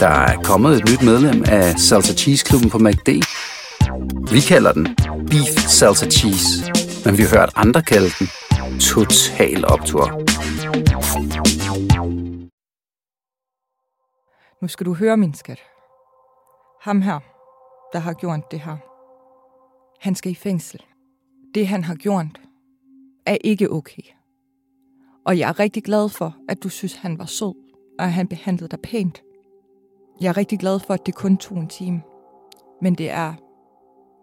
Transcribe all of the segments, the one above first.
Der er kommet et nyt medlem af Salsa Cheese Klubben på MACD. Vi kalder den Beef Salsa Cheese, men vi har hørt andre kalde den Total Optor. Nu skal du høre, min skat. Ham her, der har gjort det her. Han skal i fængsel. Det, han har gjort, er ikke okay. Og jeg er rigtig glad for, at du synes, han var sød, og han behandlede dig pænt. Jeg er rigtig glad for, at det kun tog en time. Men det er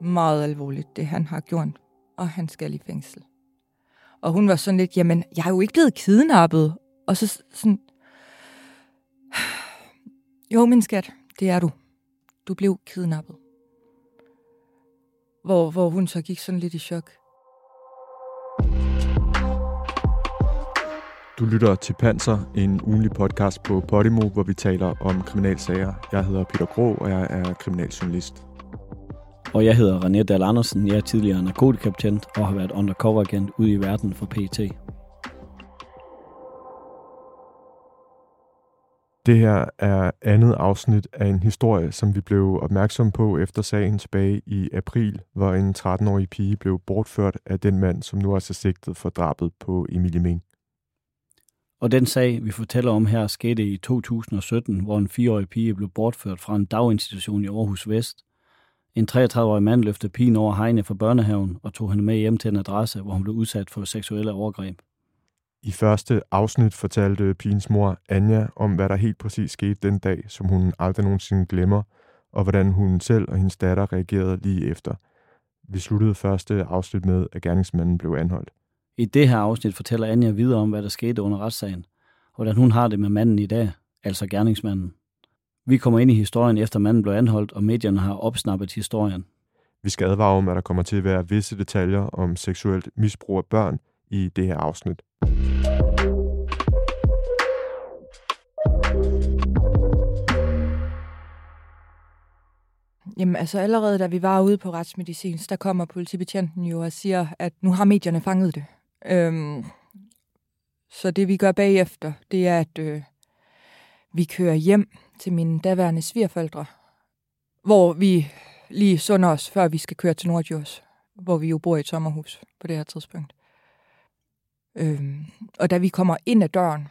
meget alvorligt, det han har gjort, og han skal i fængsel. Og hun var sådan lidt, jamen, jeg er jo ikke blevet kidnappet. Og så sådan, jo, min skat, det er du. Du blev kidnappet. Hvor, hvor hun så gik sådan lidt i chok. Du lytter til Panser, en ugenlig podcast på Podimo, hvor vi taler om kriminalsager. Jeg hedder Peter Grå, og jeg er kriminaljournalist. Og jeg hedder René Dahl Andersen. Jeg er tidligere narkotikapatient og har været undercover agent ude i verden for PT. Det her er andet afsnit af en historie, som vi blev opmærksom på efter sagen tilbage i april, hvor en 13-årig pige blev bortført af den mand, som nu er så sigtet for drabet på Emilie Men. Og den sag, vi fortæller om her, skete i 2017, hvor en 4-årig pige blev bortført fra en daginstitution i Aarhus Vest. En 33-årig mand løftede pigen over hegnet fra børnehaven og tog hende med hjem til en adresse, hvor hun blev udsat for seksuelle overgreb. I første afsnit fortalte pigens mor Anja om, hvad der helt præcis skete den dag, som hun aldrig nogensinde glemmer, og hvordan hun selv og hendes datter reagerede lige efter. Vi sluttede første afsnit med, at gerningsmanden blev anholdt. I det her afsnit fortæller Anja videre om, hvad der skete under retssagen, og hvordan hun har det med manden i dag, altså gerningsmanden. Vi kommer ind i historien efter manden blev anholdt, og medierne har opsnappet historien. Vi skal advare om, at der kommer til at være visse detaljer om seksuelt misbrug af børn i det her afsnit. Jamen altså allerede da vi var ude på retsmedicin, der kommer politibetjenten jo og siger, at nu har medierne fanget det. Øhm, så det vi gør bagefter, det er, at øh, vi kører hjem til mine daværende svigerforældre, hvor vi lige sunder os, før vi skal køre til Nordjurs, hvor vi jo bor i et sommerhus på det her tidspunkt. Øhm, og da vi kommer ind ad døren,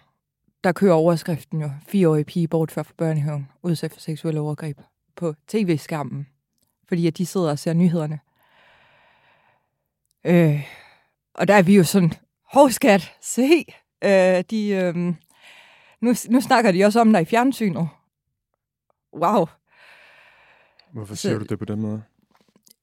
der kører overskriften jo, fireårige pige bortført fra børnehaven, udsat for seksuelle overgreb på tv-skærmen, fordi at de sidder og ser nyhederne. Øh, og der er vi jo sådan, hov skat, se, øh, de, øh, nu, nu snakker de også om dig i fjernsynet. Wow. Hvorfor siger du det på den måde?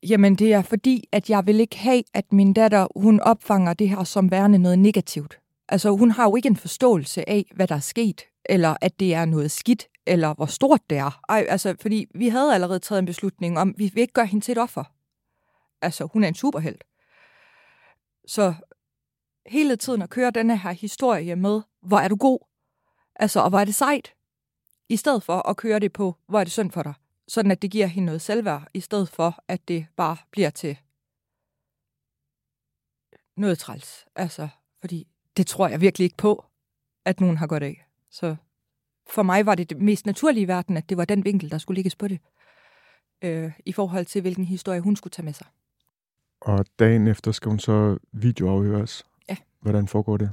Jamen, det er fordi, at jeg vil ikke have, at min datter, hun opfanger det her som værende noget negativt. Altså, hun har jo ikke en forståelse af, hvad der er sket, eller at det er noget skidt, eller hvor stort det er. Ej, altså, fordi vi havde allerede taget en beslutning om, vi vil ikke gøre hende til et offer. Altså, hun er en superhelt. Så hele tiden at køre denne her historie med, hvor er du god, altså, og hvor er det sejt, i stedet for at køre det på, hvor er det synd for dig. Sådan at det giver hende noget selvværd, i stedet for, at det bare bliver til noget træls. Altså, fordi det tror jeg virkelig ikke på, at nogen har godt af. Så for mig var det det mest naturlige i verden, at det var den vinkel, der skulle ligges på det, øh, i forhold til, hvilken historie hun skulle tage med sig. Og dagen efter skal hun så videoafhøres. Ja. Hvordan foregår det?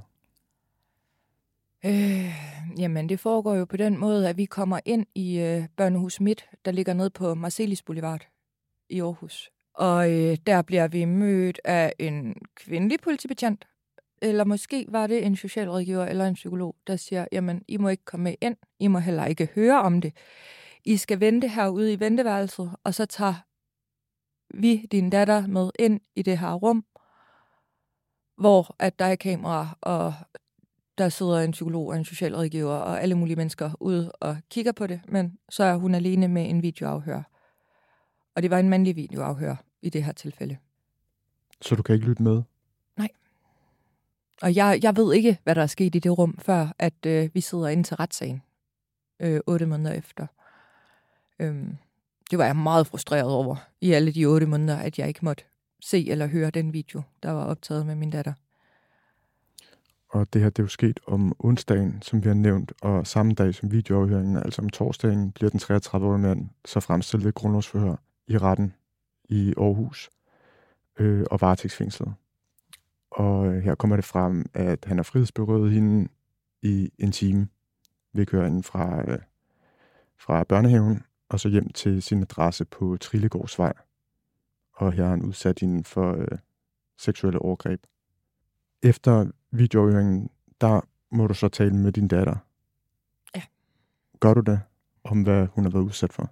Øh, jamen, det foregår jo på den måde, at vi kommer ind i øh, Børnehus Midt, der ligger nede på Marcelis Boulevard i Aarhus. Og øh, der bliver vi mødt af en kvindelig politibetjent, eller måske var det en socialrådgiver eller en psykolog, der siger, jamen, I må ikke komme ind, I må heller ikke høre om det. I skal vente herude i venteværelset, og så tager vi din datter med ind i det her rum, hvor at der er kamera, og der sidder en psykolog og en socialrådgiver og alle mulige mennesker ude og kigger på det, men så er hun alene med en videoafhør. Og det var en mandlig videoafhør i det her tilfælde. Så du kan ikke lytte med? Nej. Og jeg, jeg ved ikke, hvad der er sket i det rum, før at øh, vi sidder inde til retssagen øh, otte måneder efter. Øhm, det var jeg meget frustreret over i alle de otte måneder, at jeg ikke måtte se eller høre den video, der var optaget med min datter. Og det her det er jo sket om onsdagen, som vi har nævnt, og samme dag som videoafhøringen, altså om torsdagen, bliver den 33-årige mand så fremstillet grundlovsforhør i retten i Aarhus øh, og varetægtsfængslet. Og øh, her kommer det frem, at han har frihedsberøvet hende i en time ved køringen fra, øh, fra børnehaven og så hjem til sin adresse på Trillegårdsvej. Og her har han udsat hende for øh, seksuelle overgreb. Efter videoøringen, der må du så tale med din datter. Ja. Gør du det? Om hvad hun har været udsat for?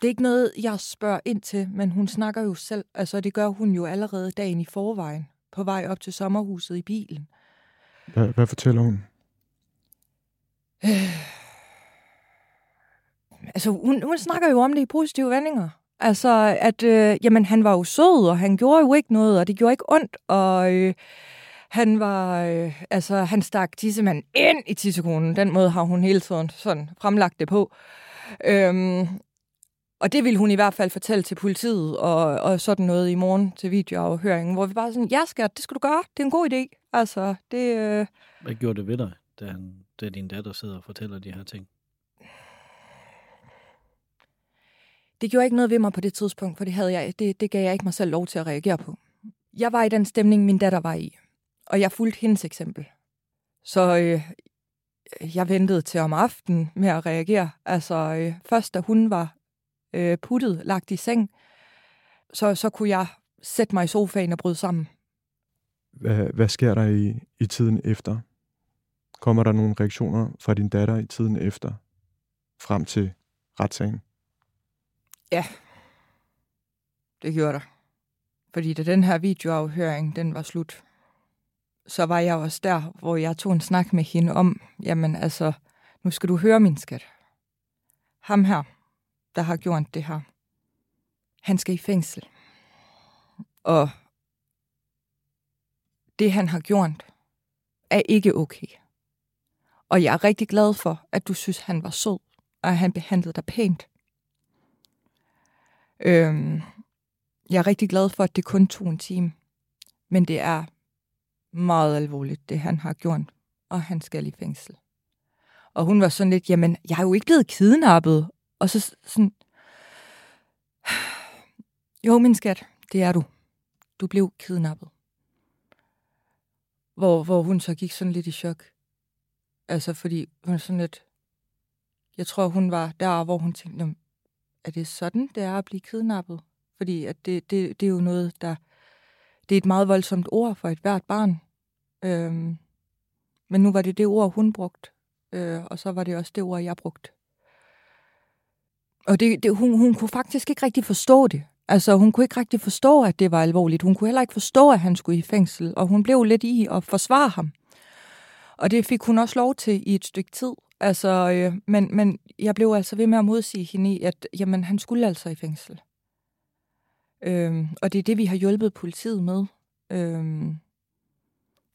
Det er ikke noget, jeg spørger ind til, men hun snakker jo selv. Altså, det gør hun jo allerede dagen i forvejen, på vej op til sommerhuset i bilen. Hvad, hvad fortæller hun? Øh. Altså, hun, hun snakker jo om det i positive vendinger. Altså, at øh, jamen, han var jo sød, og han gjorde jo ikke noget, og det gjorde ikke ondt, og øh, han var, øh, altså, han stak tissemanden ind i tissekonen. Den måde har hun hele tiden sådan fremlagt det på. Øhm, og det ville hun i hvert fald fortælle til politiet og, og sådan noget i morgen til videoafhøringen, hvor vi bare sådan, ja skat, det skal du gøre, det er en god idé. Altså, det... Øh... Hvad gjorde det ved dig, da, han, da din datter sidder og fortæller de her ting? Det gjorde ikke noget ved mig på det tidspunkt, for det, havde jeg, det, det gav jeg ikke mig selv lov til at reagere på. Jeg var i den stemning, min datter var i, og jeg fulgte hendes eksempel. Så øh, jeg ventede til om aftenen med at reagere. Altså øh, først da hun var øh, puttet, lagt i seng, så, så kunne jeg sætte mig i sofaen og bryde sammen. Hvad, hvad sker der i, i tiden efter? Kommer der nogle reaktioner fra din datter i tiden efter, frem til retssagen? Ja, det gjorde der. Fordi da den her videoafhøring, den var slut, så var jeg også der, hvor jeg tog en snak med hende om, jamen altså, nu skal du høre min skat. Ham her, der har gjort det her, han skal i fængsel. Og det, han har gjort, er ikke okay. Og jeg er rigtig glad for, at du synes, han var sød, og at han behandlede dig pænt. Øhm, jeg er rigtig glad for, at det kun tog en time. Men det er meget alvorligt, det han har gjort, og han skal i fængsel. Og hun var sådan lidt, jamen, jeg er jo ikke blevet kidnappet. Og så sådan, jo, min skat, det er du. Du blev kidnappet. Hvor, hvor hun så gik sådan lidt i chok. Altså, fordi hun sådan lidt... Jeg tror, hun var der, hvor hun tænkte, er det sådan, det er at blive kidnappet? Fordi at det, det, det er jo noget, der... Det er et meget voldsomt ord for et hvert barn. Øhm, men nu var det det ord, hun brugte, Øh, og så var det også det ord, jeg brugte. Og det, det, hun, hun kunne faktisk ikke rigtig forstå det. Altså, hun kunne ikke rigtig forstå, at det var alvorligt. Hun kunne heller ikke forstå, at han skulle i fængsel. Og hun blev lidt i at forsvare ham. Og det fik hun også lov til i et stykke tid. Altså, øh, men, men jeg blev altså ved med at modsige hende i, at jamen, han skulle altså i fængsel. Øhm, og det er det, vi har hjulpet politiet med. Øhm,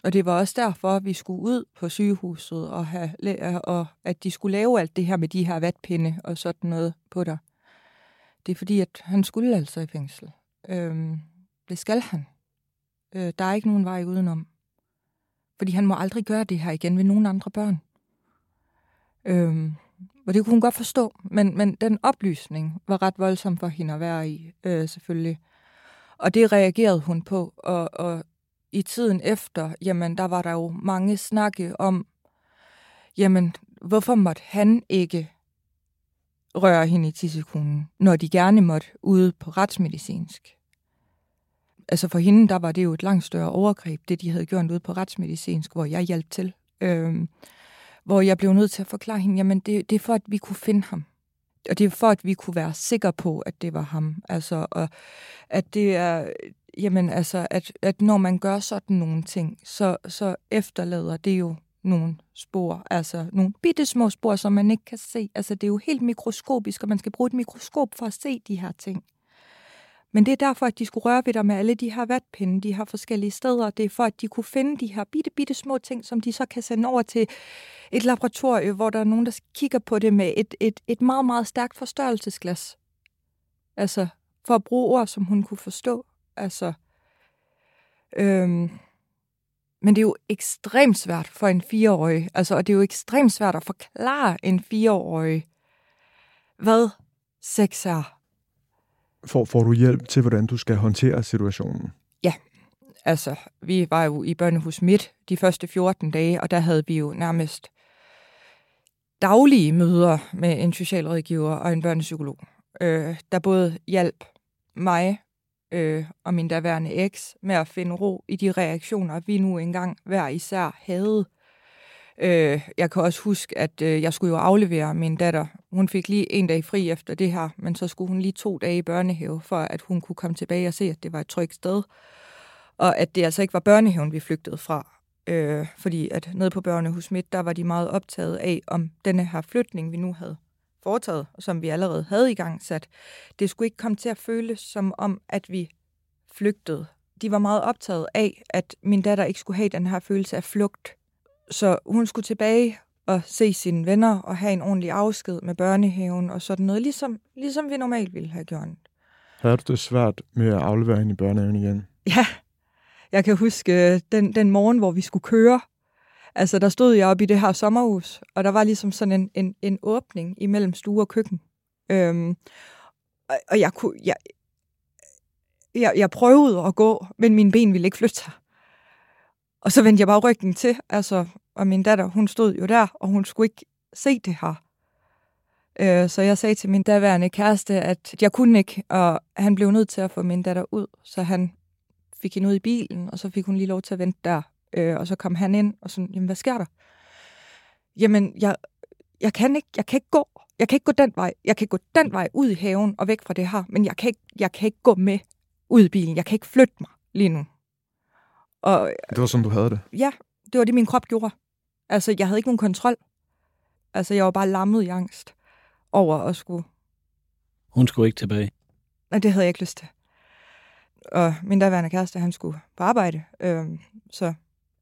og det var også derfor, at vi skulle ud på sygehuset, og, have, og at de skulle lave alt det her med de her vatpinde og sådan noget på dig. Det er fordi, at han skulle altså i fængsel. Øhm, det skal han. Øh, der er ikke nogen vej udenom. Fordi han må aldrig gøre det her igen ved nogen andre børn. Øhm, og det kunne hun godt forstå, men, men den oplysning var ret voldsom for hende at være i, øh, selvfølgelig. Og det reagerede hun på, og, og i tiden efter, jamen der var der jo mange snakke om, jamen hvorfor måtte han ikke røre hende i tissekonen, når de gerne måtte ude på retsmedicinsk. Altså for hende, der var det jo et langt større overgreb, det de havde gjort ude på retsmedicinsk, hvor jeg hjalp til. Øhm, hvor jeg blev nødt til at forklare hende, jamen det, det er for, at vi kunne finde ham. Og det er for, at vi kunne være sikre på, at det var ham. Altså, og at det er, jamen altså, at, at når man gør sådan nogle ting, så, så efterlader det jo nogle spor, altså nogle bitte små spor, som man ikke kan se. Altså det er jo helt mikroskopisk, og man skal bruge et mikroskop for at se de her ting. Men det er derfor, at de skulle røre ved dig med alle de her vatpinde, de har forskellige steder. Det er for, at de kunne finde de her bitte, bitte små ting, som de så kan sende over til et laboratorium, hvor der er nogen, der kigger på det med et, et, et meget, meget stærkt forstørrelsesglas. Altså, for at bruge ord, som hun kunne forstå. Altså, øhm, Men det er jo ekstremt svært for en fireårig, altså, og det er jo ekstremt svært at forklare en fireårig, hvad sex er. Får, får du hjælp til, hvordan du skal håndtere situationen? Ja, altså, vi var jo i børnehus midt de første 14 dage, og der havde vi jo nærmest daglige møder med en socialrådgiver og en børnepsykolog, øh, der både hjalp mig øh, og min daværende eks med at finde ro i de reaktioner, vi nu engang hver især havde. Øh, Øh, jeg kan også huske, at øh, jeg skulle jo aflevere min datter. Hun fik lige en dag fri efter det her, men så skulle hun lige to dage i børnehave, for at hun kunne komme tilbage og se, at det var et trygt sted. Og at det altså ikke var børnehaven, vi flygtede fra. Øh, fordi at nede på børnehus midt, der var de meget optaget af, om denne her flytning, vi nu havde foretaget, og som vi allerede havde i gang sat, det skulle ikke komme til at føles som om, at vi flygtede. De var meget optaget af, at min datter ikke skulle have den her følelse af flugt. Så hun skulle tilbage og se sine venner og have en ordentlig afsked med børnehaven og sådan noget, ligesom, ligesom vi normalt ville have gjort. Havde du det svært med at aflevere hende i børnehaven igen? Ja, jeg kan huske øh, den, den morgen, hvor vi skulle køre. Altså, der stod jeg oppe i det her sommerhus, og der var ligesom sådan en, en, en åbning imellem stue og køkken. Øhm, og, og jeg kunne... Jeg, jeg, jeg prøvede at gå, men mine ben ville ikke flytte sig. Og så vendte jeg bare ryggen til, altså, og min datter, hun stod jo der, og hun skulle ikke se det her. Øh, så jeg sagde til min daværende kæreste, at jeg kunne ikke, og han blev nødt til at få min datter ud, så han fik hende ud i bilen, og så fik hun lige lov til at vente der. Øh, og så kom han ind, og sådan, jamen hvad sker der? Jamen, jeg, jeg, kan ikke, jeg kan ikke gå. Jeg kan ikke gå den vej. Jeg kan gå den vej ud i haven og væk fra det her, men jeg kan ikke, jeg kan ikke gå med ud i bilen. Jeg kan ikke flytte mig lige nu. Og, det var sådan, du havde det? Ja, det var det, min krop gjorde. Altså, jeg havde ikke nogen kontrol. Altså, jeg var bare lammet i angst over at skulle... Hun skulle ikke tilbage? Nej, det havde jeg ikke lyst til. Og min daværende kæreste, han skulle på arbejde, øh, så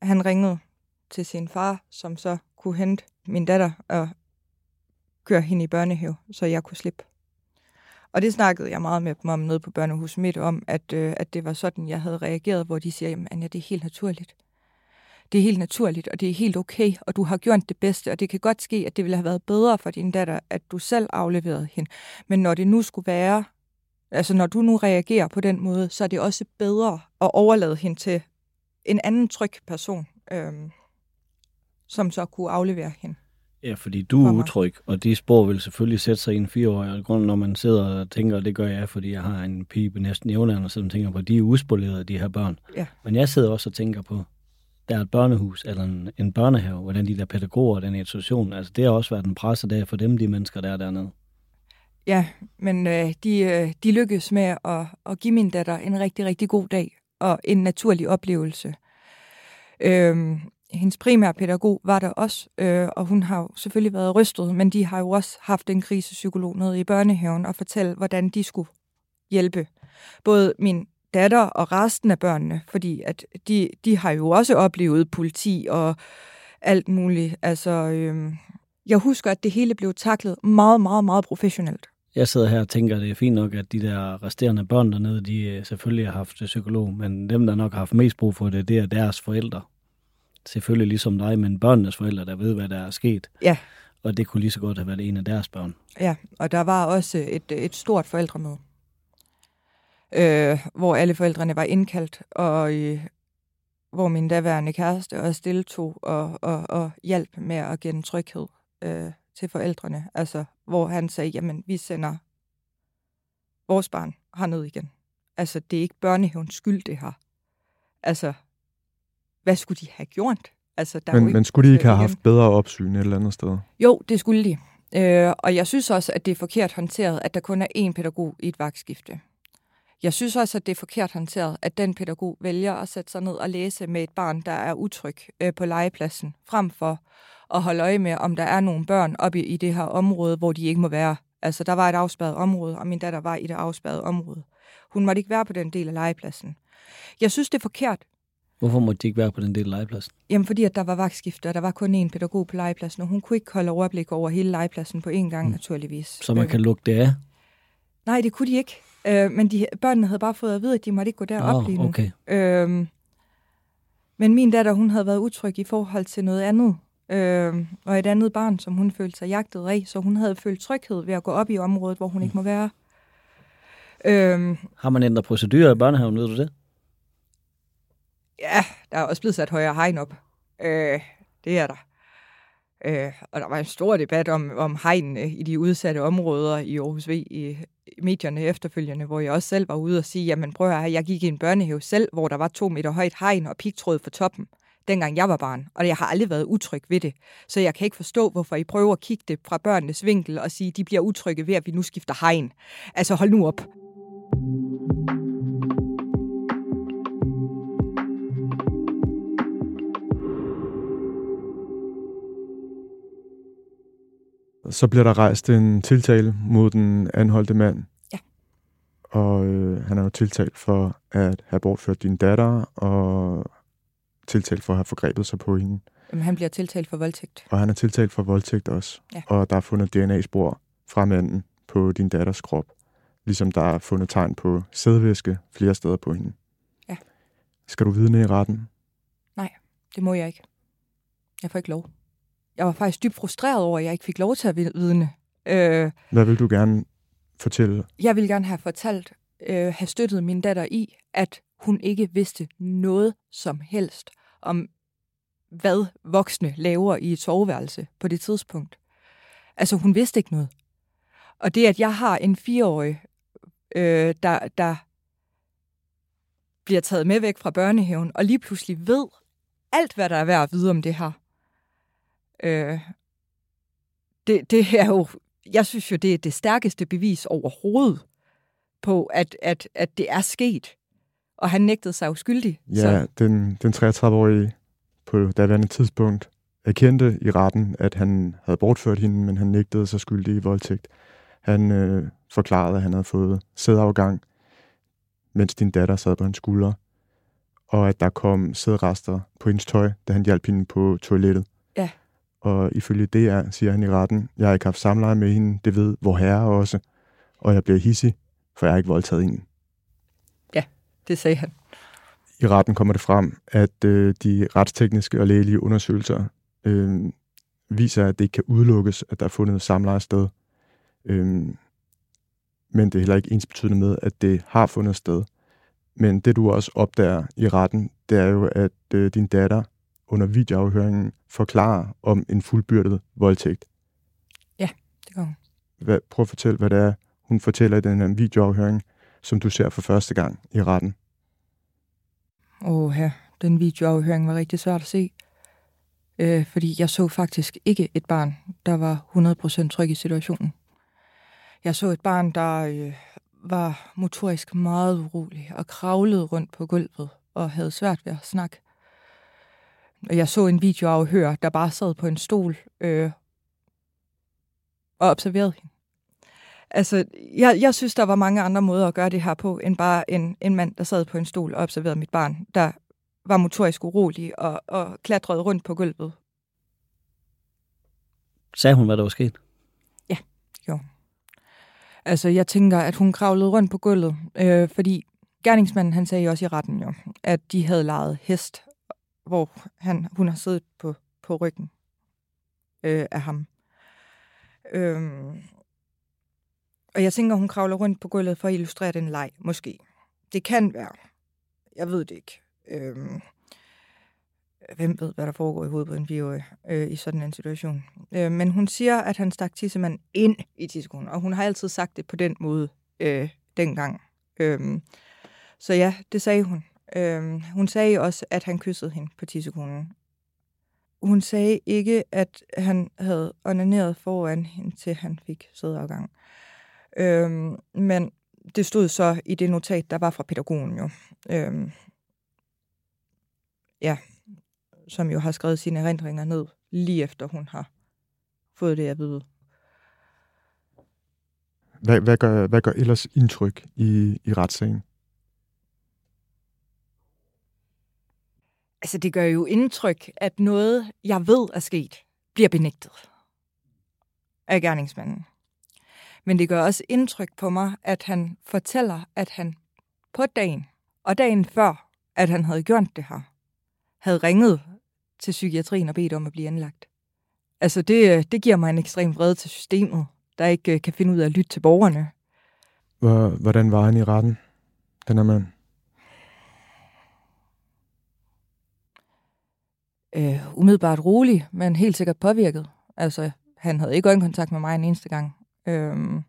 han ringede til sin far, som så kunne hente min datter og køre hende i børnehave, så jeg kunne slippe. Og det snakkede jeg meget med dem om nede på børnehus midt om, at, øh, at det var sådan, jeg havde reageret, hvor de siger, at det er helt naturligt. Det er helt naturligt, og det er helt okay, og du har gjort det bedste, og det kan godt ske, at det ville have været bedre for din datter, at du selv afleverede hende. Men når det nu skulle være, altså når du nu reagerer på den måde, så er det også bedre at overlade hende til en anden tryg person, øh, som så kunne aflevere hende. Ja, fordi du er utryg, og de spor vil selvfølgelig sætte sig i en fireårig. Og grund, når man sidder og tænker, og det gør jeg, fordi jeg har en pige på næsten jævnaldrende, som tænker på, at de er uspolerede, de her børn. Ja. Men jeg sidder også og tænker på, der er et børnehus eller en, en børnehave, hvordan de der pædagoger, den institution, altså det har også været en pressedag for dem, de mennesker, der er dernede. Ja, men øh, de, øh, de lykkedes med at, at give min datter en rigtig, rigtig god dag og en naturlig oplevelse. Øhm, hendes primære pædagog var der også, øh, og hun har jo selvfølgelig været rystet, men de har jo også haft en krisepsykolog nede i børnehaven og fortælle, hvordan de skulle hjælpe både min datter og resten af børnene, fordi at de, de har jo også oplevet politi og alt muligt. Altså, øh, jeg husker, at det hele blev taklet meget, meget, meget professionelt. Jeg sidder her og tænker, at det er fint nok, at de der resterende børn dernede, de øh, selvfølgelig har haft psykolog, men dem, der nok har haft mest brug for det, det er deres forældre. Selvfølgelig ligesom dig, men børnenes forældre, der ved, hvad der er sket. Ja. Og det kunne lige så godt have været en af deres børn. Ja, og der var også et, et stort forældremøde, øh, hvor alle forældrene var indkaldt, og øh, hvor min daværende kæreste også deltog og, og, og hjalp med at give tryghed øh, til forældrene. Altså, hvor han sagde, jamen, vi sender vores barn herned igen. Altså, det er ikke børnehavens skyld, det her. Altså, hvad skulle de have gjort? Altså, der men, ikke, men skulle de ikke have haft bedre opsyn et eller andet sted? Jo, det skulle de. Øh, og jeg synes også, at det er forkert håndteret, at der kun er én pædagog i et vagtskifte. Jeg synes også, at det er forkert håndteret, at den pædagog vælger at sætte sig ned og læse med et barn, der er utryg øh, på legepladsen, frem for at holde øje med, om der er nogle børn oppe i det her område, hvor de ikke må være. Altså, der var et afspærret område, og min datter var i det afspærrede område. Hun måtte ikke være på den del af legepladsen. Jeg synes, det er forkert. Hvorfor måtte de ikke være på den del af legepladsen? Jamen, fordi at der var vagtskifte, og der var kun én pædagog på legepladsen, og hun kunne ikke holde overblik over hele legepladsen på én gang, mm. naturligvis. Så man kan lukke det af? Nej, det kunne de ikke. Øh, men de, børnene havde bare fået at vide, at de måtte ikke gå derop oh, lige nu. Okay. Øh, Men min datter, hun havde været utryg i forhold til noget andet. Øh, og et andet barn, som hun følte sig jagtet af. Så hun havde følt tryghed ved at gå op i området, hvor hun ikke må være. Øh, Har man ændret procedurer i børnehaven, ved du det? Ja, der er også blevet sat højere hegn op. Øh, det er der. Øh, og der var en stor debat om, om hegnene i de udsatte områder i Aarhus V i medierne efterfølgende, hvor jeg også selv var ude og sige, jamen prøv at jeg gik i en børnehave selv, hvor der var to meter højt hegn og pigtråd for toppen, dengang jeg var barn, og jeg har aldrig været utryg ved det. Så jeg kan ikke forstå, hvorfor I prøver at kigge det fra børnenes vinkel og sige, de bliver utrygge ved, at vi nu skifter hegn. Altså hold nu op. Så bliver der rejst en tiltale mod den anholdte mand. Ja. Og øh, han er jo tiltalt for at have bortført din datter, og tiltalt for at have forgrebet sig på hende. Jamen, han bliver tiltalt for voldtægt. Og han er tiltalt for voldtægt også. Ja. Og der er fundet DNA-spor fra manden på din datters krop. Ligesom der er fundet tegn på sædvæske flere steder på hende. Ja. Skal du vidne i retten? Nej, det må jeg ikke. Jeg får ikke lov jeg var faktisk dybt frustreret over, at jeg ikke fik lov til at vidne. Øh, Hvad vil du gerne fortælle? Jeg vil gerne have fortalt, øh, have støttet min datter i, at hun ikke vidste noget som helst om, hvad voksne laver i et soveværelse på det tidspunkt. Altså, hun vidste ikke noget. Og det, at jeg har en fireårig, øh, der, der bliver taget med væk fra børnehaven, og lige pludselig ved alt, hvad der er værd at vide om det her, Øh, det, det er jo, jeg synes jo, det er det stærkeste bevis overhovedet på, at, at, at det er sket. Og han nægtede sig uskyldig. Ja, så. den, den 33-årige på daværende tidspunkt erkendte i retten, at han havde bortført hende, men han nægtede sig skyldig i voldtægt. Han øh, forklarede, at han havde fået sædafgang, mens din datter sad på hans skulder, og at der kom sædrester på hendes tøj, da han hjalp hende på toilettet. Ja. Og ifølge det er, siger han i retten, jeg har ikke haft samleje med hende, det ved hvor herre også, og jeg bliver hissig, for jeg har ikke voldtaget hende. Ja, det sagde han. I retten kommer det frem, at øh, de retstekniske og lægelige undersøgelser øh, viser, at det ikke kan udelukkes, at der er fundet samleje sted. Øh, men det er heller ikke ens betydende med, at det har fundet sted. Men det du også opdager i retten, det er jo, at øh, din datter under videoafhøringen forklare om en fuldbyrdet voldtægt. Ja, det gør hun. Hvad, prøv at fortælle, hvad det er, hun fortæller i den her videoafhøring, som du ser for første gang i retten. Åh ja, den videoafhøring var rigtig svært at se. Øh, fordi jeg så faktisk ikke et barn, der var 100% tryg i situationen. Jeg så et barn, der øh, var motorisk meget urolig og kravlede rundt på gulvet og havde svært ved at snakke. Jeg så en videoafhør, der bare sad på en stol øh, og observerede hende. Altså, jeg, jeg synes, der var mange andre måder at gøre det her på, end bare en, en mand, der sad på en stol og observerede mit barn, der var motorisk urolig og, og klatrede rundt på gulvet. Sagde hun, hvad der var sket? Ja, jo. Altså, jeg tænker, at hun kravlede rundt på gulvet, øh, fordi gerningsmanden, han sagde også i retten jo, at de havde lejet hest hvor han, hun har siddet på, på ryggen øh, af ham. Øhm, og jeg tænker, hun kravler rundt på gulvet for at illustrere den leg, måske. Det kan være. Jeg ved det ikke. Øhm, hvem ved, hvad der foregår i hovedet på en fireårig øh, i sådan en situation. Øh, men hun siger, at han stak tissemand ind i tissekonen, og hun har altid sagt det på den måde øh, dengang. Øh, så ja, det sagde hun. Øhm, hun sagde også, at han kyssede hende på tissekonen. Hun sagde ikke, at han havde onaneret foran hende, til han fik sædeafgang. Øhm, men det stod så i det notat, der var fra pædagogen jo. Øhm, ja, som jo har skrevet sine erindringer ned, lige efter hun har fået det at vide. Hvad, hvad, gør, hvad gør ellers indtryk i, i retssagen? Altså, det gør jo indtryk, at noget, jeg ved er sket, bliver benægtet af gerningsmanden. Men det gør også indtryk på mig, at han fortæller, at han på dagen og dagen før, at han havde gjort det her, havde ringet til psykiatrien og bedt om at blive anlagt. Altså, det, det giver mig en ekstrem vrede til systemet, der ikke øh, kan finde ud af at lytte til borgerne. Hvordan var han i retten, den her mand? Øh, umiddelbart rolig, men helt sikkert påvirket. Altså, han havde ikke øjenkontakt med mig en eneste gang. Øhm,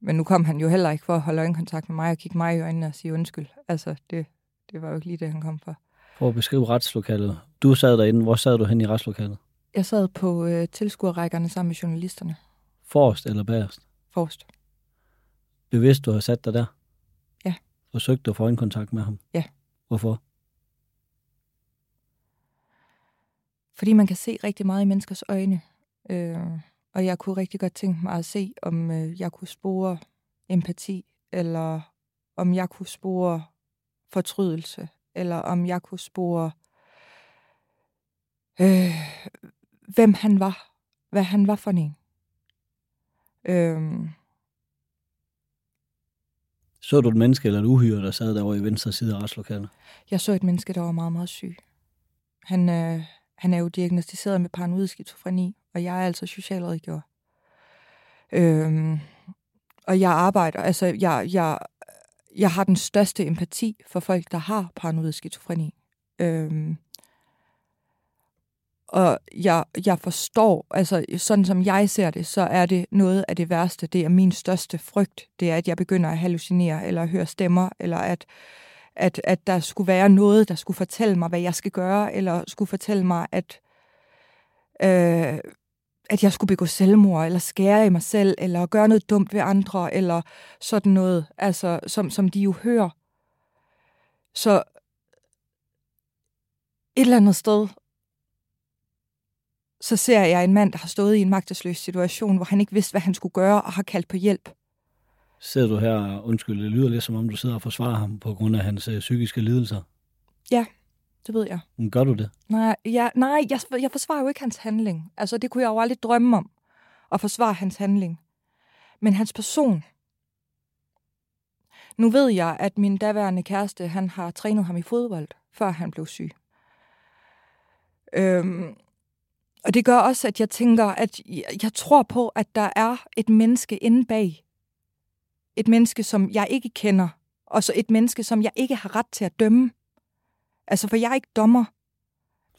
men nu kom han jo heller ikke for at holde øjenkontakt med mig og kigge mig i øjnene og sige undskyld. Altså, det, det var jo ikke lige det, han kom for. For at beskrive retslokalet. Du sad derinde. Hvor sad du hen i retslokalet? Jeg sad på øh, tilskuerrækkerne sammen med journalisterne. Forrest eller bagerst? Forrest. Bevidst, du har sat dig der? Ja. Forsøgte du at få kontakt med ham? Ja. Hvorfor? Fordi man kan se rigtig meget i menneskers øjne. Øh, og jeg kunne rigtig godt tænke mig at se, om øh, jeg kunne spore empati, eller om jeg kunne spore fortrydelse, eller om jeg kunne spore, øh, hvem han var, hvad han var for en. Øh, Så du et menneske eller et uhyre, der sad derovre i venstre side af retslokalet? jeg så et menneske, der var meget, meget syg. Han, øh, han er jo diagnostiseret med paranoid skizofreni, og jeg er altså socialrådgiver. Øhm, og jeg arbejder, altså jeg, jeg, jeg har den største empati for folk, der har paranoid skizofreni. Øhm, og jeg, jeg forstår, altså sådan som jeg ser det, så er det noget af det værste. Det er min største frygt. Det er, at jeg begynder at hallucinere, eller høre stemmer, eller at, at, at der skulle være noget, der skulle fortælle mig, hvad jeg skal gøre, eller skulle fortælle mig, at, øh, at jeg skulle begå selvmord, eller skære i mig selv, eller gøre noget dumt ved andre, eller sådan noget, altså, som, som de jo hører. Så et eller andet sted, så ser jeg en mand, der har stået i en magtesløs situation, hvor han ikke vidste, hvad han skulle gøre, og har kaldt på hjælp. Sidder du her, undskyld, det lyder lidt som om, du sidder og forsvarer ham på grund af hans øh, psykiske lidelser. Det ved jeg. Men gør du det? Nej, jeg, nej jeg, jeg forsvarer jo ikke hans handling. Altså, det kunne jeg jo aldrig drømme om, at forsvare hans handling. Men hans person. Nu ved jeg, at min daværende kæreste, han har trænet ham i fodbold, før han blev syg. Øhm, og det gør også, at jeg tænker, at jeg, jeg tror på, at der er et menneske inde bag. Et menneske, som jeg ikke kender. Og så et menneske, som jeg ikke har ret til at dømme. Altså, for jeg er ikke dommer.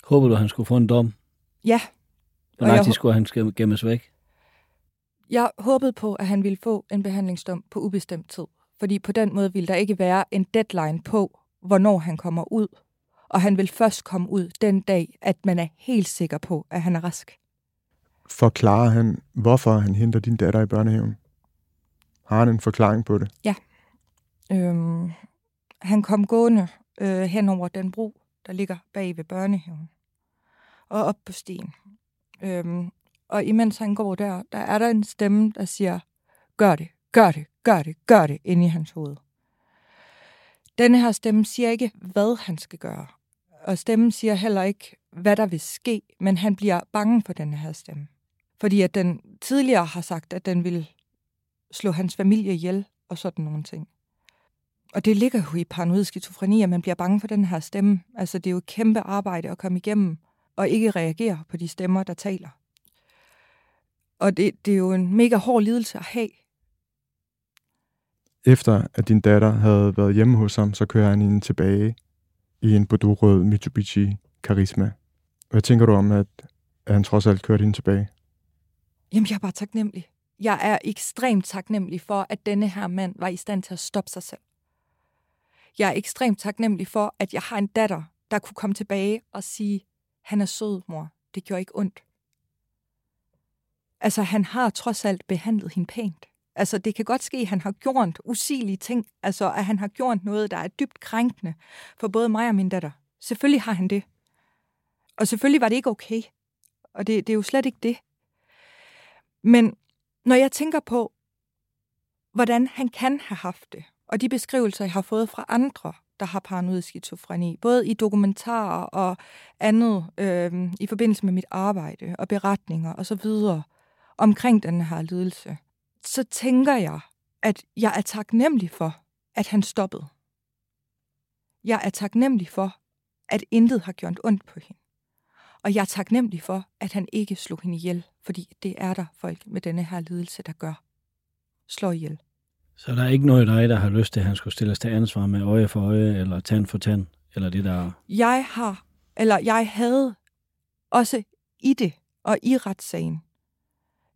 Håber du, han skulle få en dom? Ja, Hvor lang tid skulle han gemmes væk? Jeg håbede på, at han ville få en behandlingsdom på ubestemt tid. Fordi på den måde ville der ikke være en deadline på, hvornår han kommer ud. Og han vil først komme ud den dag, at man er helt sikker på, at han er rask. Forklarer han, hvorfor han henter din datter i børnehaven? Har han en forklaring på det? Ja. Øhm, han kom gående øh, hen over den bro, der ligger bag ved børnehaven. Og op på stien. Øhm, og imens han går der, der er der en stemme, der siger, gør det, gør det, gør det, gør det, inde i hans hoved. Denne her stemme siger ikke, hvad han skal gøre. Og stemmen siger heller ikke, hvad der vil ske, men han bliver bange for denne her stemme. Fordi at den tidligere har sagt, at den vil slå hans familie ihjel og sådan nogle ting. Og det ligger jo i paranoid skizofreni, at man bliver bange for den her stemme. Altså, det er jo et kæmpe arbejde at komme igennem og ikke reagere på de stemmer, der taler. Og det, det er jo en mega hård lidelse at have. Efter at din datter havde været hjemme hos ham, så kører han hende tilbage i en bordeaux-rød Mitsubishi Charisma. Hvad tænker du om, at, at han trods alt kørte hende tilbage? Jamen, jeg er bare taknemmelig. Jeg er ekstremt taknemmelig for, at denne her mand var i stand til at stoppe sig selv. Jeg er ekstremt taknemmelig for, at jeg har en datter, der kunne komme tilbage og sige, han er sød, mor. Det gjorde ikke ondt. Altså, han har trods alt behandlet hende pænt. Altså, det kan godt ske, at han har gjort usigelige ting. Altså, at han har gjort noget, der er dybt krænkende for både mig og min datter. Selvfølgelig har han det. Og selvfølgelig var det ikke okay. Og det, det er jo slet ikke det. Men når jeg tænker på, hvordan han kan have haft det, og de beskrivelser, jeg har fået fra andre, der har paranoid skizofreni, både i dokumentarer og andet øh, i forbindelse med mit arbejde og beretninger og så videre omkring den her lidelse, så tænker jeg, at jeg er taknemmelig for, at han stoppede. Jeg er taknemmelig for, at intet har gjort ondt på hende. Og jeg er taknemmelig for, at han ikke slog hende ihjel, fordi det er der folk med denne her lidelse, der gør. Slår ihjel. Så der er ikke noget i dig, der har lyst til, at han skulle stilles til ansvar med øje for øje, eller tand for tand, eller det der... Jeg har, eller jeg havde også i det og i retssagen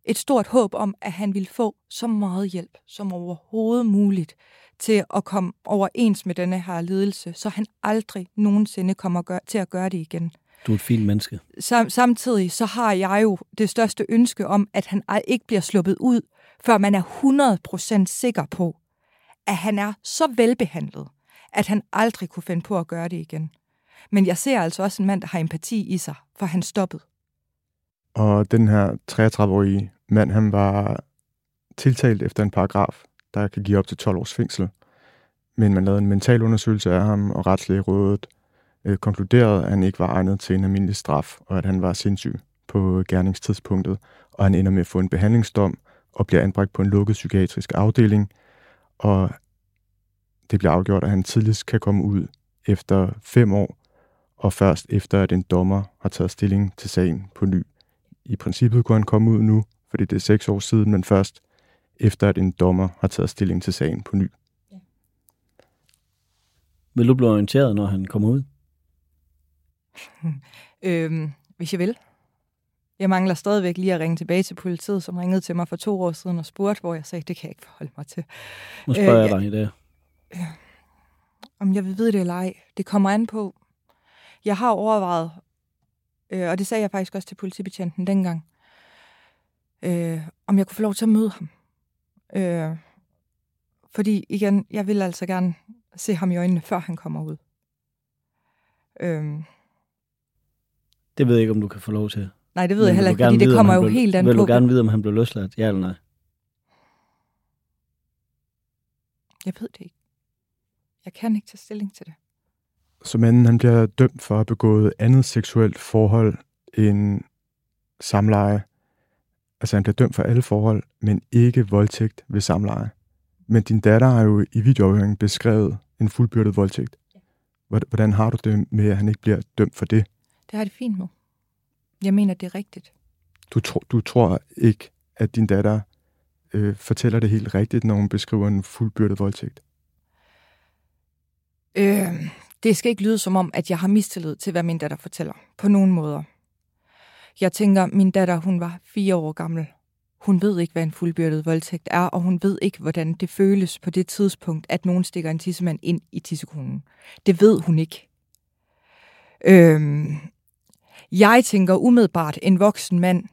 et stort håb om, at han ville få så meget hjælp som overhovedet muligt til at komme overens med denne her lidelse, så han aldrig nogensinde kommer gør, til at gøre det igen. Du er et fint menneske. Sam, samtidig så har jeg jo det største ønske om, at han ikke bliver sluppet ud, før man er 100% sikker på, at han er så velbehandlet, at han aldrig kunne finde på at gøre det igen. Men jeg ser altså også en mand, der har empati i sig, for han stoppede. Og den her 33-årige mand, han var tiltalt efter en paragraf, der kan give op til 12 års fængsel. Men man lavede en mental undersøgelse af ham, og retslægerådet øh, konkluderede, at han ikke var egnet til en almindelig straf, og at han var sindssyg på gerningstidspunktet, og han ender med at få en behandlingsdom og bliver anbragt på en lukket psykiatrisk afdeling, og det bliver afgjort, at han tidligst kan komme ud efter fem år, og først efter, at en dommer har taget stilling til sagen på ny. I princippet kunne han komme ud nu, fordi det er seks år siden, men først efter, at en dommer har taget stilling til sagen på ny. Ja. Vil du blive orienteret, når han kommer ud? øhm, hvis jeg vil. Jeg mangler stadigvæk lige at ringe tilbage til politiet, som ringede til mig for to år siden og spurgte, hvor jeg sagde, det kan jeg ikke forholde mig til. Nu spørger øh, jeg dig i dag. Øh, om jeg vil vide det eller ej. Det kommer an på. Jeg har overvejet, øh, og det sagde jeg faktisk også til politibetjenten dengang, øh, om jeg kunne få lov til at møde ham. Øh, fordi igen, jeg vil altså gerne se ham i øjnene, før han kommer ud. Øh, det ved jeg ikke, om du kan få lov til. Nej, det ved jeg heller ikke, fordi det kommer jo blev, helt an på. Vil du gerne vide, om han blev løsladt, ja eller nej? Jeg ved det ikke. Jeg kan ikke tage stilling til det. Så manden han bliver dømt for at have begået andet seksuelt forhold end samleje. Altså han bliver dømt for alle forhold, men ikke voldtægt ved samleje. Men din datter har jo i videoafhøringen beskrevet en fuldbyrdet voldtægt. Hvordan har du det med, at han ikke bliver dømt for det? Det har det fint med. Jeg mener, det er rigtigt. Du, tro, du tror ikke, at din datter øh, fortæller det helt rigtigt, når hun beskriver en fuldbyrdet voldtægt? Øh, det skal ikke lyde som om, at jeg har mistillid til, hvad min datter fortæller. På nogen måder. Jeg tænker, min datter, hun var fire år gammel. Hun ved ikke, hvad en fuldbyrdet voldtægt er, og hun ved ikke, hvordan det føles på det tidspunkt, at nogen stikker en tissemand ind i tissekonen. Det ved hun ikke. Øhm, jeg tænker umiddelbart en voksen mand,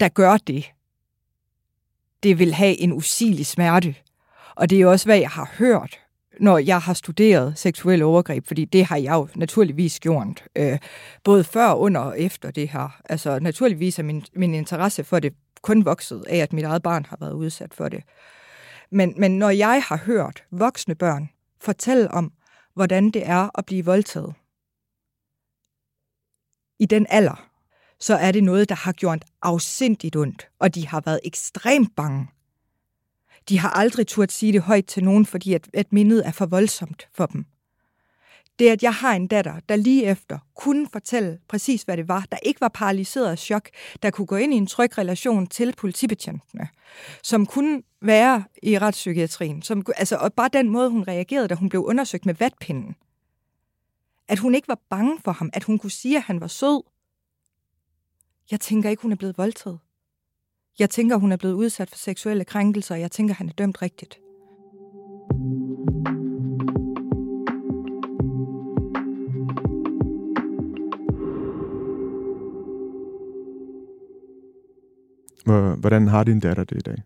der gør det. Det vil have en usigelig smerte. Og det er også, hvad jeg har hørt, når jeg har studeret seksuelle overgreb, fordi det har jeg jo naturligvis gjort, øh, både før, under og efter det her. Altså naturligvis er min, min interesse for det kun vokset af, at mit eget barn har været udsat for det. Men, men når jeg har hørt voksne børn fortælle om, hvordan det er at blive voldtaget, i den alder, så er det noget, der har gjort afsindigt ondt, og de har været ekstremt bange. De har aldrig turt sige det højt til nogen, fordi at, at mindet er for voldsomt for dem. Det, at jeg har en datter, der lige efter kunne fortælle præcis, hvad det var, der ikke var paralyseret af chok, der kunne gå ind i en tryg relation til politibetjentene, som kunne være i retspsykiatrien, som, altså, og bare den måde, hun reagerede, da hun blev undersøgt med vatpinden, at hun ikke var bange for ham, at hun kunne sige, at han var sød. Jeg tænker ikke, hun er blevet voldtaget. Jeg tænker, hun er blevet udsat for seksuelle krænkelser, og jeg tænker, han er dømt rigtigt. Hvordan har din datter det i dag?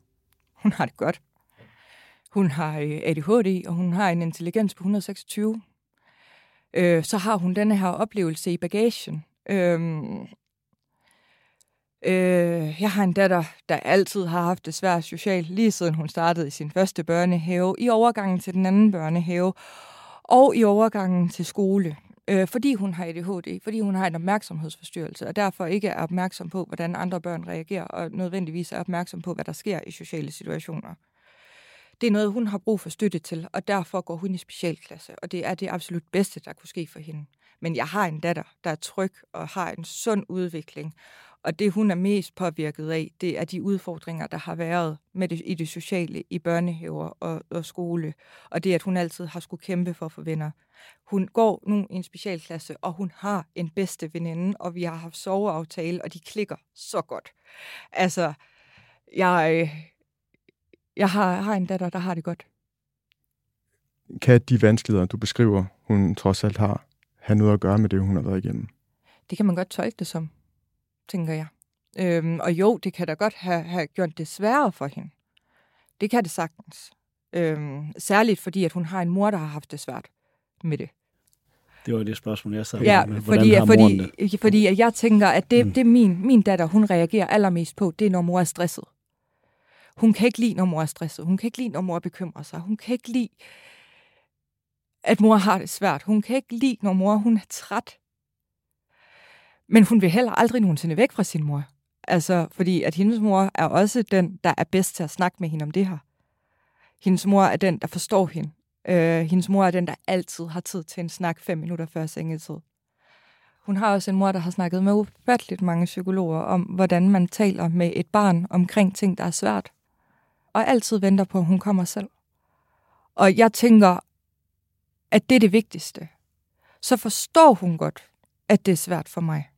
Hun har det godt. Hun har øh, ADHD, og hun har en intelligens på 126 øh, så har hun denne her oplevelse i bagagen. Øhm, øh, jeg har en datter, der altid har haft det svært socialt, lige siden hun startede i sin første børnehave, i overgangen til den anden børnehave, og i overgangen til skole. Øh, fordi hun har ADHD, fordi hun har en opmærksomhedsforstyrrelse, og derfor ikke er opmærksom på, hvordan andre børn reagerer, og nødvendigvis er opmærksom på, hvad der sker i sociale situationer. Det er noget, hun har brug for støtte til, og derfor går hun i specialklasse, og det er det absolut bedste, der kunne ske for hende. Men jeg har en datter, der er tryg og har en sund udvikling, og det, hun er mest påvirket af, det er de udfordringer, der har været med det, i det sociale, i børnehaver og, og skole. Og det, at hun altid har skulle kæmpe for at få venner. Hun går nu i en specialklasse, og hun har en bedste veninde, og vi har haft soveaftale, og de klikker så godt. Altså, jeg, øh, jeg har, har en datter, der har det godt. Kan de vanskeligheder, du beskriver, hun trods alt har, have noget at gøre med det, hun har været igennem? Det kan man godt tolke det som tænker jeg. Øhm, og jo, det kan da godt have, have gjort det sværere for hende. Det kan det sagtens. Øhm, særligt fordi, at hun har en mor, der har haft det svært med det. Det var det spørgsmål, jeg sad ja, med. Hvordan fordi, har fordi, det? fordi at jeg tænker, at det, mm. det min, min datter, hun reagerer allermest på, det er, når mor er stresset. Hun kan ikke lide, når mor er stresset. Hun kan ikke lide, når mor bekymrer sig. Hun kan ikke lide, at mor har det svært. Hun kan ikke lide, når mor hun er træt. Men hun vil heller aldrig nogensinde væk fra sin mor. Altså, fordi at hendes mor er også den, der er bedst til at snakke med hende om det her. Hendes mor er den, der forstår hende. Øh, hendes mor er den, der altid har tid til en snak fem minutter før sengetid. Hun har også en mor, der har snakket med ufatteligt mange psykologer om, hvordan man taler med et barn omkring ting, der er svært. Og altid venter på, at hun kommer selv. Og jeg tænker, at det er det vigtigste. Så forstår hun godt, at det er svært for mig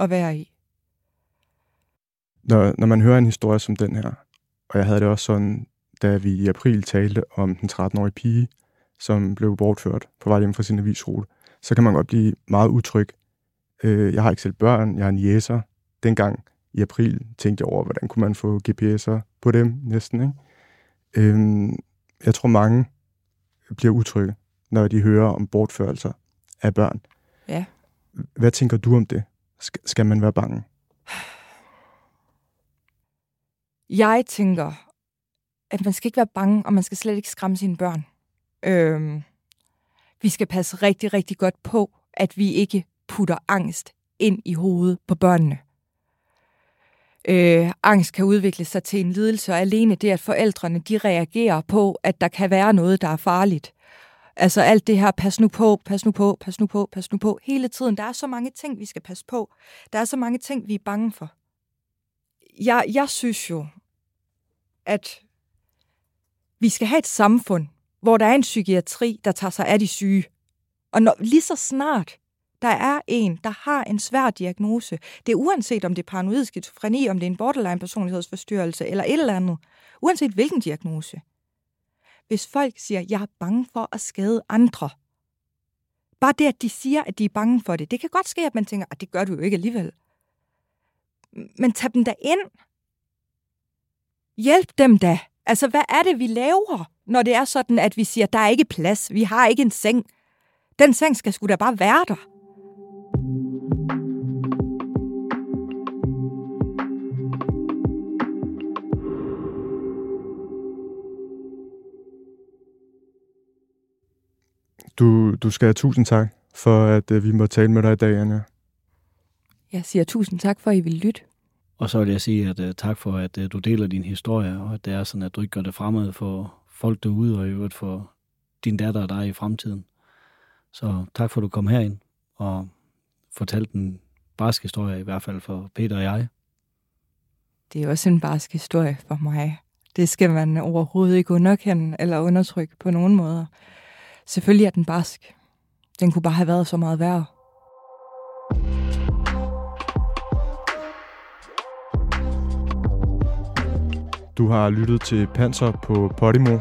at være i. Når, når man hører en historie som den her, og jeg havde det også sådan, da vi i april talte om den 13-årige pige, som blev bortført på vej hjem fra sin avisrute, så kan man godt blive meget utryg. Øh, jeg har ikke selv børn, jeg har en jæser. Dengang i april tænkte jeg over, hvordan kunne man få GPS'er på dem næsten. Ikke? Øh, jeg tror, mange bliver utrygge, når de hører om bortførelser af børn. Ja. Hvad tænker du om det? Skal man være bange? Jeg tænker, at man skal ikke være bange, og man skal slet ikke skræmme sine børn. Øhm, vi skal passe rigtig, rigtig godt på, at vi ikke putter angst ind i hovedet på børnene. Øh, angst kan udvikle sig til en lidelse, og alene det, at forældrene de reagerer på, at der kan være noget, der er farligt, Altså alt det her, pas nu på, pas nu på, pas nu på, pas nu på, hele tiden. Der er så mange ting, vi skal passe på. Der er så mange ting, vi er bange for. Jeg, jeg synes jo, at vi skal have et samfund, hvor der er en psykiatri, der tager sig af de syge. Og når, lige så snart der er en, der har en svær diagnose, det er uanset om det er paranoid skizofreni, om det er en borderline personlighedsforstyrrelse eller et eller andet, uanset hvilken diagnose, hvis folk siger, jeg er bange for at skade andre. Bare det, at de siger, at de er bange for det. Det kan godt ske, at man tænker, at det gør du jo ikke alligevel. Men tag dem da ind. Hjælp dem da. Altså, hvad er det, vi laver, når det er sådan, at vi siger, der er ikke plads, vi har ikke en seng. Den seng skal sgu da bare være der. Du, du skal have tusind tak for, at uh, vi må tale med dig i dag, Anja. Jeg siger tusind tak for, at I vil lytte. Og så vil jeg sige, at uh, tak for, at uh, du deler din historie, og at det er sådan, at du ikke gør det fremad for folk derude, og i øvrigt for din datter og dig i fremtiden. Så tak for, at du kom herind og fortalte den barsk historie, i hvert fald for Peter og jeg. Det er også en barsk historie for mig. Det skal man overhovedet ikke underkende eller undertrykke på nogen måder. Selvfølgelig er den barsk. Den kunne bare have været så meget værre. Du har lyttet til Panser på Podimo.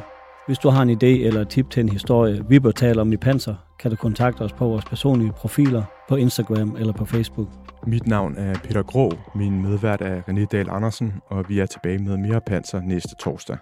Hvis du har en idé eller tip til en historie, vi bør tale om i Panser, kan du kontakte os på vores personlige profiler på Instagram eller på Facebook. Mit navn er Peter Grå, min medvært er René Dahl Andersen, og vi er tilbage med mere Panser næste torsdag.